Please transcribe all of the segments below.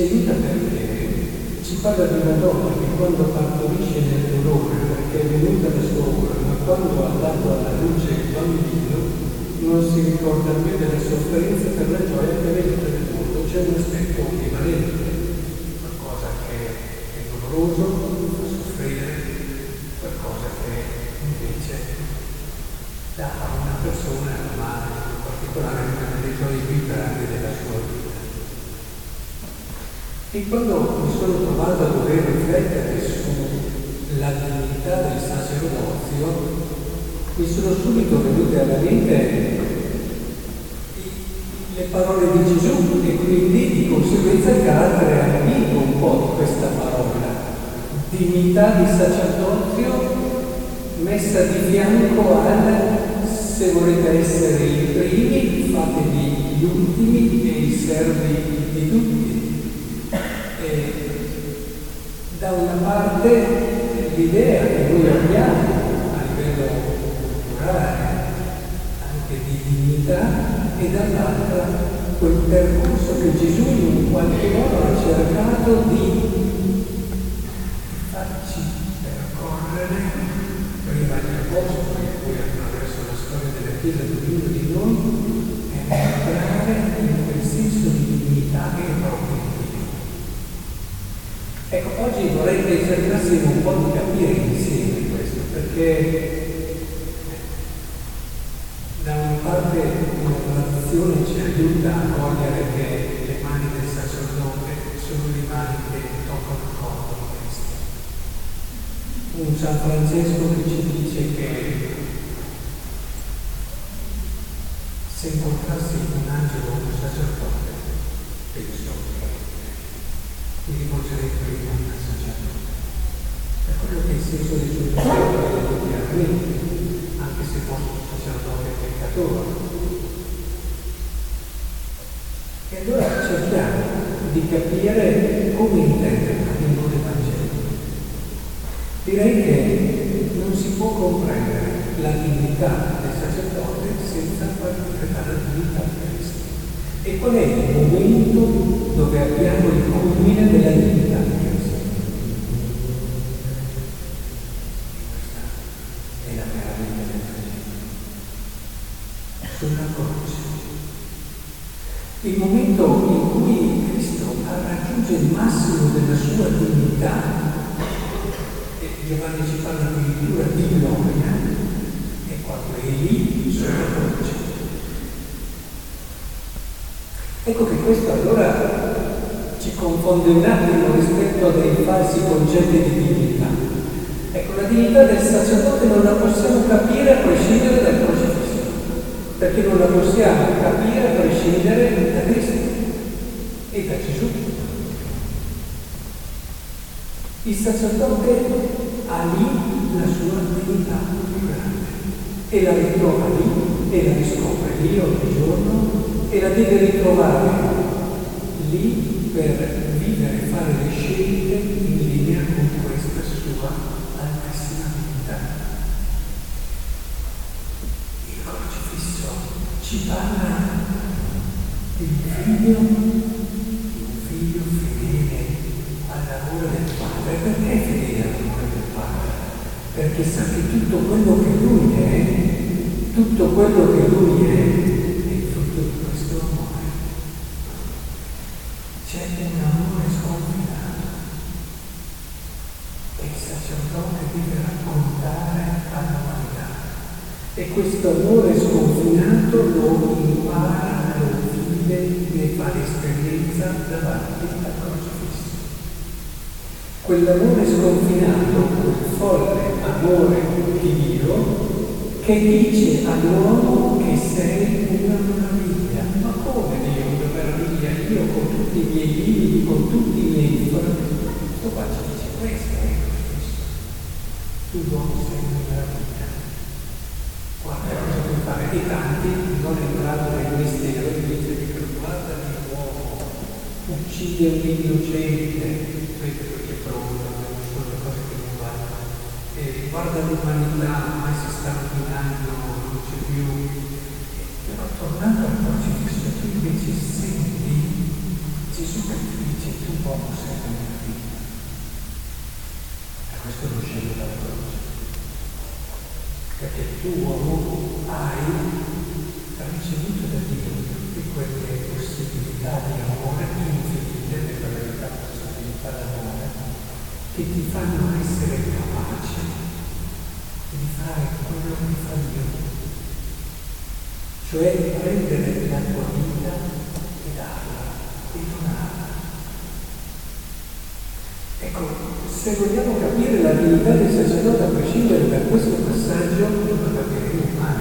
Aiuta perché ci parla di una donna che quando partorisce nel dolore, perché è venuta la sua ora, ma quando ha dato alla luce il bambino, non si ricorda più della sofferenza per la gioia che è venuta nel mondo. C'è un aspetto ambivalente, qualcosa che è doloroso, fa soffrire, qualcosa che invece dà a una persona, ma in particolare una delle gioie più grandi. E quando mi sono trovato a dover riflettere sulla dignità del sacerdozio, mi sono subito venute alla mente le parole di Gesù e quindi di conseguenza il carattere antico un po' di questa parola. Dignità di sacerdozio messa di fianco al se volete essere i primi, fatevi gli ultimi e i servi di tutti da una parte l'idea che noi abbiamo a livello culturale, anche di dignità, e dall'altra quel percorso che Gesù in qualche modo ha cercato di farci percorrere prima gli apostoli poi attraverso la storia della Chiesa di ognuno di noi, e entrare in quel senso di dignità che è proprio Ecco, oggi vorrei che cercassimo un po' di capire insieme questo, perché da una parte una tradizione ci aiuta a cogliere che le mani del sacerdote sono le mani che toccano il corpo di Cristo. Un San Francesco che ci dice che se incontrassi un angelo o un sacerdote, penso mi rivolgerei prima al sacerdote. Per quello che è il senso del suo pensiero è detto chiaramente, anche se fosse un sacerdote peccatore. E allora cerchiamo di capire come intende il del Vangelo. Direi che non si può comprendere la dignità del sacerdote senza partire dalla dignità di Cristo. E qual è il momento dove abbiamo il culmine della dignità di Cristo? Questa è la meraviglia del Vangelo. Sulla croce. Il momento in cui Cristo raggiunge il massimo della sua dignità, e Giovanni ci parla addirittura di gloria, è quando è lì sulla croce. Ecco che questo allora ci confonde un attimo rispetto a dei falsi concetti di dignità. Ecco, la dignità del sacerdote non la possiamo capire a prescindere dal crocifisso, perché non la possiamo capire a prescindere da Cristo e da Gesù. Il sacerdote ha lì la sua dignità più grande e la ritrova lì e la riscopre lì ogni giorno e la deve ritrovare lì per vivere e fare le scelte in linea con questa sua altissima vita. Il crocifisso ci parla di un figlio, di un figlio fedele al lavoro del padre. Perché è fedele al lavoro del padre? Perché sa che tutto quello che lui è, tutto quello che lui è, c'è un amore sconfinato che il sacerdote deve raccontare all'umanità e questo amore sconfinato lo impara, lo vive, ne fa l'esperienza davanti al crocifisso. Quell'amore sconfinato, quel folle amore di Dio che dice all'uomo che sei una meraviglia. Ma come Dio una meraviglia? Io con tutti i miei limiti, con tutti i miei difetti, questo qua ci dice questo è Cristo. Tu uomo sei nella vita. Guarda cosa puoi fare. E tanti non entrando nel mistero invece dicono guardami uomo, uccide un innocente, vedi perché provano, sono cose che non vanno. E guarda l'umanità, ormai si sta rovinando, non c'è più. Però tornando al crocifisso, tu invece senti Gesù che ti dice tu uomo sei nella vita. E questo lo scende dalla croce. Perché tu uomo hai ricevuto da Dio tutte quelle possibilità di amore infinite, nella verità possibilità d'amore, che ti fanno essere capace di fare quello che fa Dio. Cioè prendere la tua vita e darla e donarla. Ecco, se vogliamo capire la dignità del sacerdote a prescindere da questo passaggio, non la capiremo mai.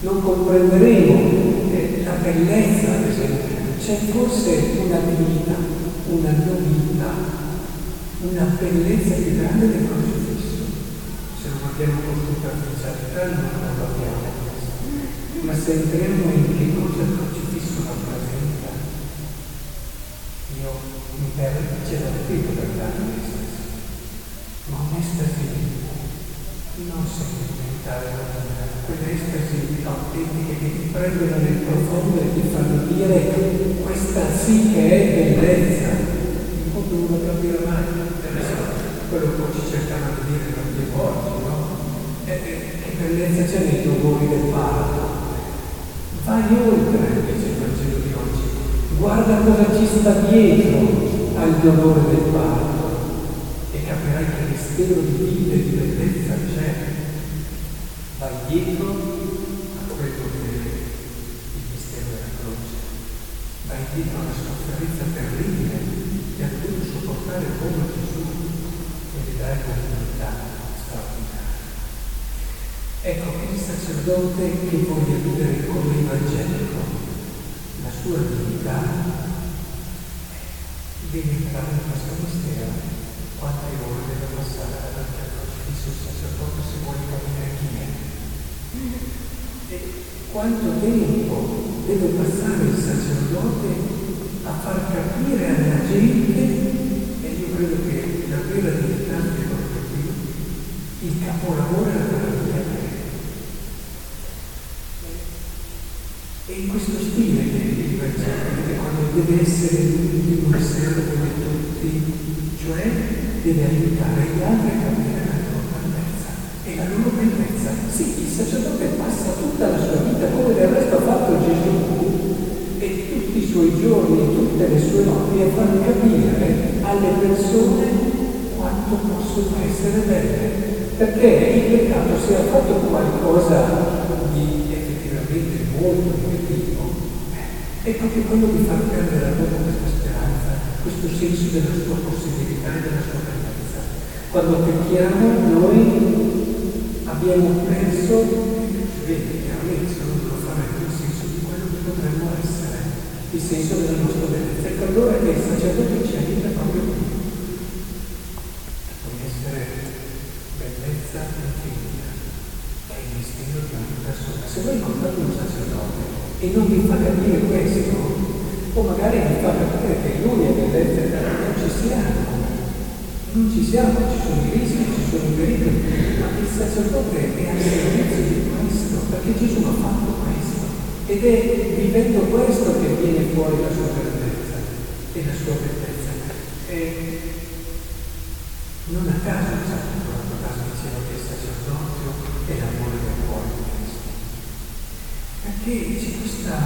Non comprenderemo eh, la bellezza, ad esempio. C'è forse una dignità, una nobiltà, una bellezza più grande del crocifisso. Se non abbiamo con superficialità non lo abbiamo. Ma se entriamo in che cosa il crocifisso rappresenta, io mi perdo, c'è da tutto per dare un'estasi, ma un'estasi non sentimentale, quell'estasi autentica che ti prendono nel profondo e ti fanno dire questa sì che è bellezza. In fondo non lo capirà mai, quello che ci cercavano di dire più oggi, no? E, che bellezza c'è nei dolori del parto? Vai oltre, dice il Vangelo di oggi. Guarda cosa ci sta dietro al dolore del parto e capirai che mistero di vita e di bellezza c'è. Vai dietro a quello che è il mistero della croce. Vai dietro alla sofferenza terribile che ha dovuto sopportare come Gesù e gli dai una dignità straordinaria. Ecco che il sacerdote che voglia vivere come evangelico, sua dignità deve entrare in questo mistero quante ore deve passare davanti al crocifisso il sacerdote se vuole capire chi è. E quanto tempo deve passare il sacerdote a far capire alla gente, e io credo che la vera dignità è proprio qui, il capolavoro della vita E in questo stile che il quando deve essere l'ultimo servo di tutti, cioè deve aiutare gli altri a capire la loro bellezza. E la loro bellezza, sì, il sacerdote passa tutta la sua vita, come del resto ha fatto Gesù, e tutti i suoi giorni tutte le sue notti a far capire alle persone quanto possono essere belle. Perché il peccato si è fatto qualcosa molto negativo, è proprio quello di far perdere all'uomo questa speranza, questo senso della sua possibilità e della sua bellezza. Quando pecchiamo noi abbiamo perso, si chiaramente, se non lo faremo, il senso di quello che potremmo essere, il senso della nostra bellezza. Ecco allora che il sacerdote ci aiuta proprio qui. Puoi essere bellezza infinita Se voi incontrate un sacerdote e non vi fa capire questo, o magari vi fa capire che lui è bellezza non ci siamo. Non ci siamo, ci sono i rischi, ci sono i pericoli, ma il sacerdote è al servizio di questo, perché Gesù ha fatto questo. Ed è vivendo questo che viene fuori la sua bellezza e la sua bellezza. E non a caso il Santo caso diceva che il sacerdozio è l'amore del cuore di Cristo. Perché c'è questa,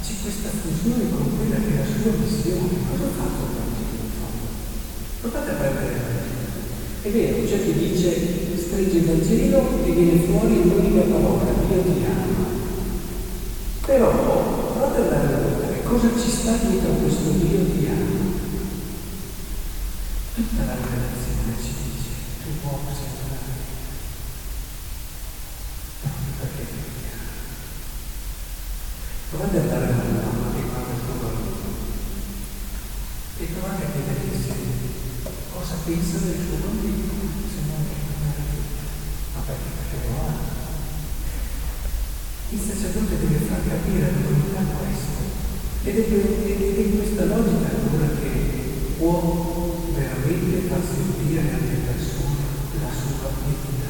c'è questa fusione con quella che è la sua missione. Cosa ha fatto Vangelo in? Provate a prendere Vangelo. È vero, c'è chi dice stringe il Vangelo e viene fuori l'unica parola, Dio ti ama. Però provate a dare a cosa ci sta dietro questo Dio ti ama. Tutta la relazione ci dice, tu uomo sei una proprio perché ti ama. Provate ad andare alla mamma che parla il tuo bambino e provate a chiedergli se cosa pensa del suo bambino, se non è una perché, lo ama. Il sacerdote deve far capire all'umanità questo. Ed è, in questa logica allora che può veramente far sentire alle persone la sua divinità,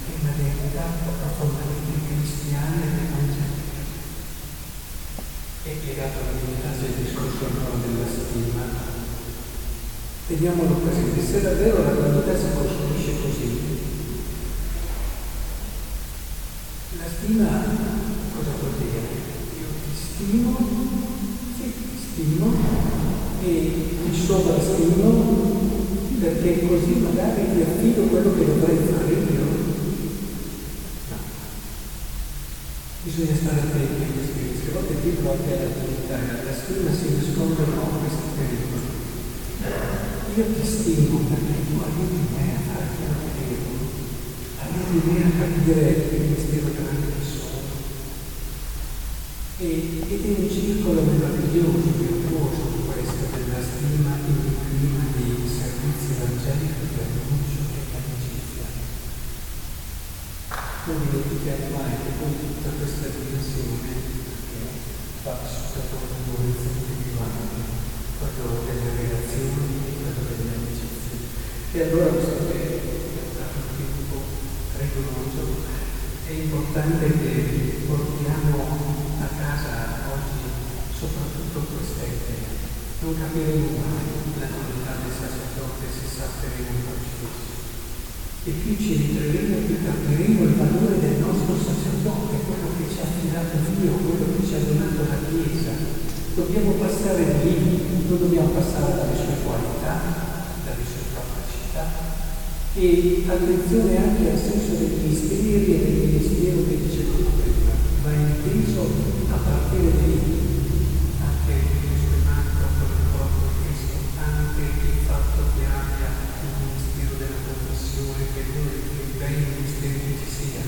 che è una divinità profondamente cristiana ed evangelica. È legato alla divinità c'è il discorso ancora della stima. Teniamolo presente, se davvero la divinità si costruisce così, la stima cosa vuol dire? Io ti stimo, sì, ti stimo e ti sovrastimo perché così magari ti affido quello che dovrei fare io. No. Bisogna stare attenti a questi rischi. A volte dietro anche alla dignità alla stima si nascondono. Io ti stimo perché tu aiuti me a fare quello che devo, aiuti me a capire il mistero grande che sono. E, ed è un circolo meraviglioso, virtuoso questo della stima in un clima di servizio evangelico di annuncio e di amicizia. Non dimentichiamo mai che con tutta questa dimensione che va vissuta con un orizzonte più ampio, quello delle relazioni e quello delle amicizie. E allora questo è un tempo rigoroso. È importante che portiamo a casa oggi soprattutto questa idea. Non capiremo mai la qualità del sacerdote se salteremo il crocifisso. E più ci entreremo, più capiremo il valore del nostro sacerdote, quello che ci ha affidato Dio, quello che ci ha donato la Chiesa. Dobbiamo passare lì, non dobbiamo passare dalle sue qualità. E attenzione anche al senso dei misteri e del ministero che dicevo prima, va inteso a partire da lì, anche il suo manco con il corpo di Cristo, anche il fatto che abbia il ministero della confessione, che è uno dei più bei ministeri che ci sia.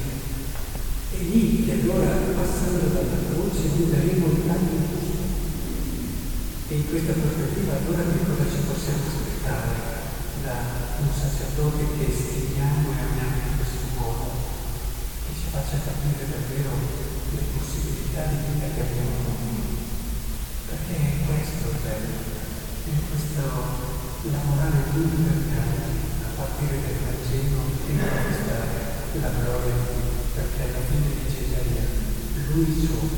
E lì che allora, passando dalla croce, guideremo il taglio giusto. E in questa prospettiva allora che cosa ci possiamo aspettare? Da un sacerdote che stimiamo e amiamo in questo modo, che ci faccia capire davvero le possibilità di vita che abbiamo noi. Perché è questo il bello, è questo lavorare tutti per gli a partire dal Vangelo e manifestare la gloria di Dio, perché alla fine di Cesarea lui solo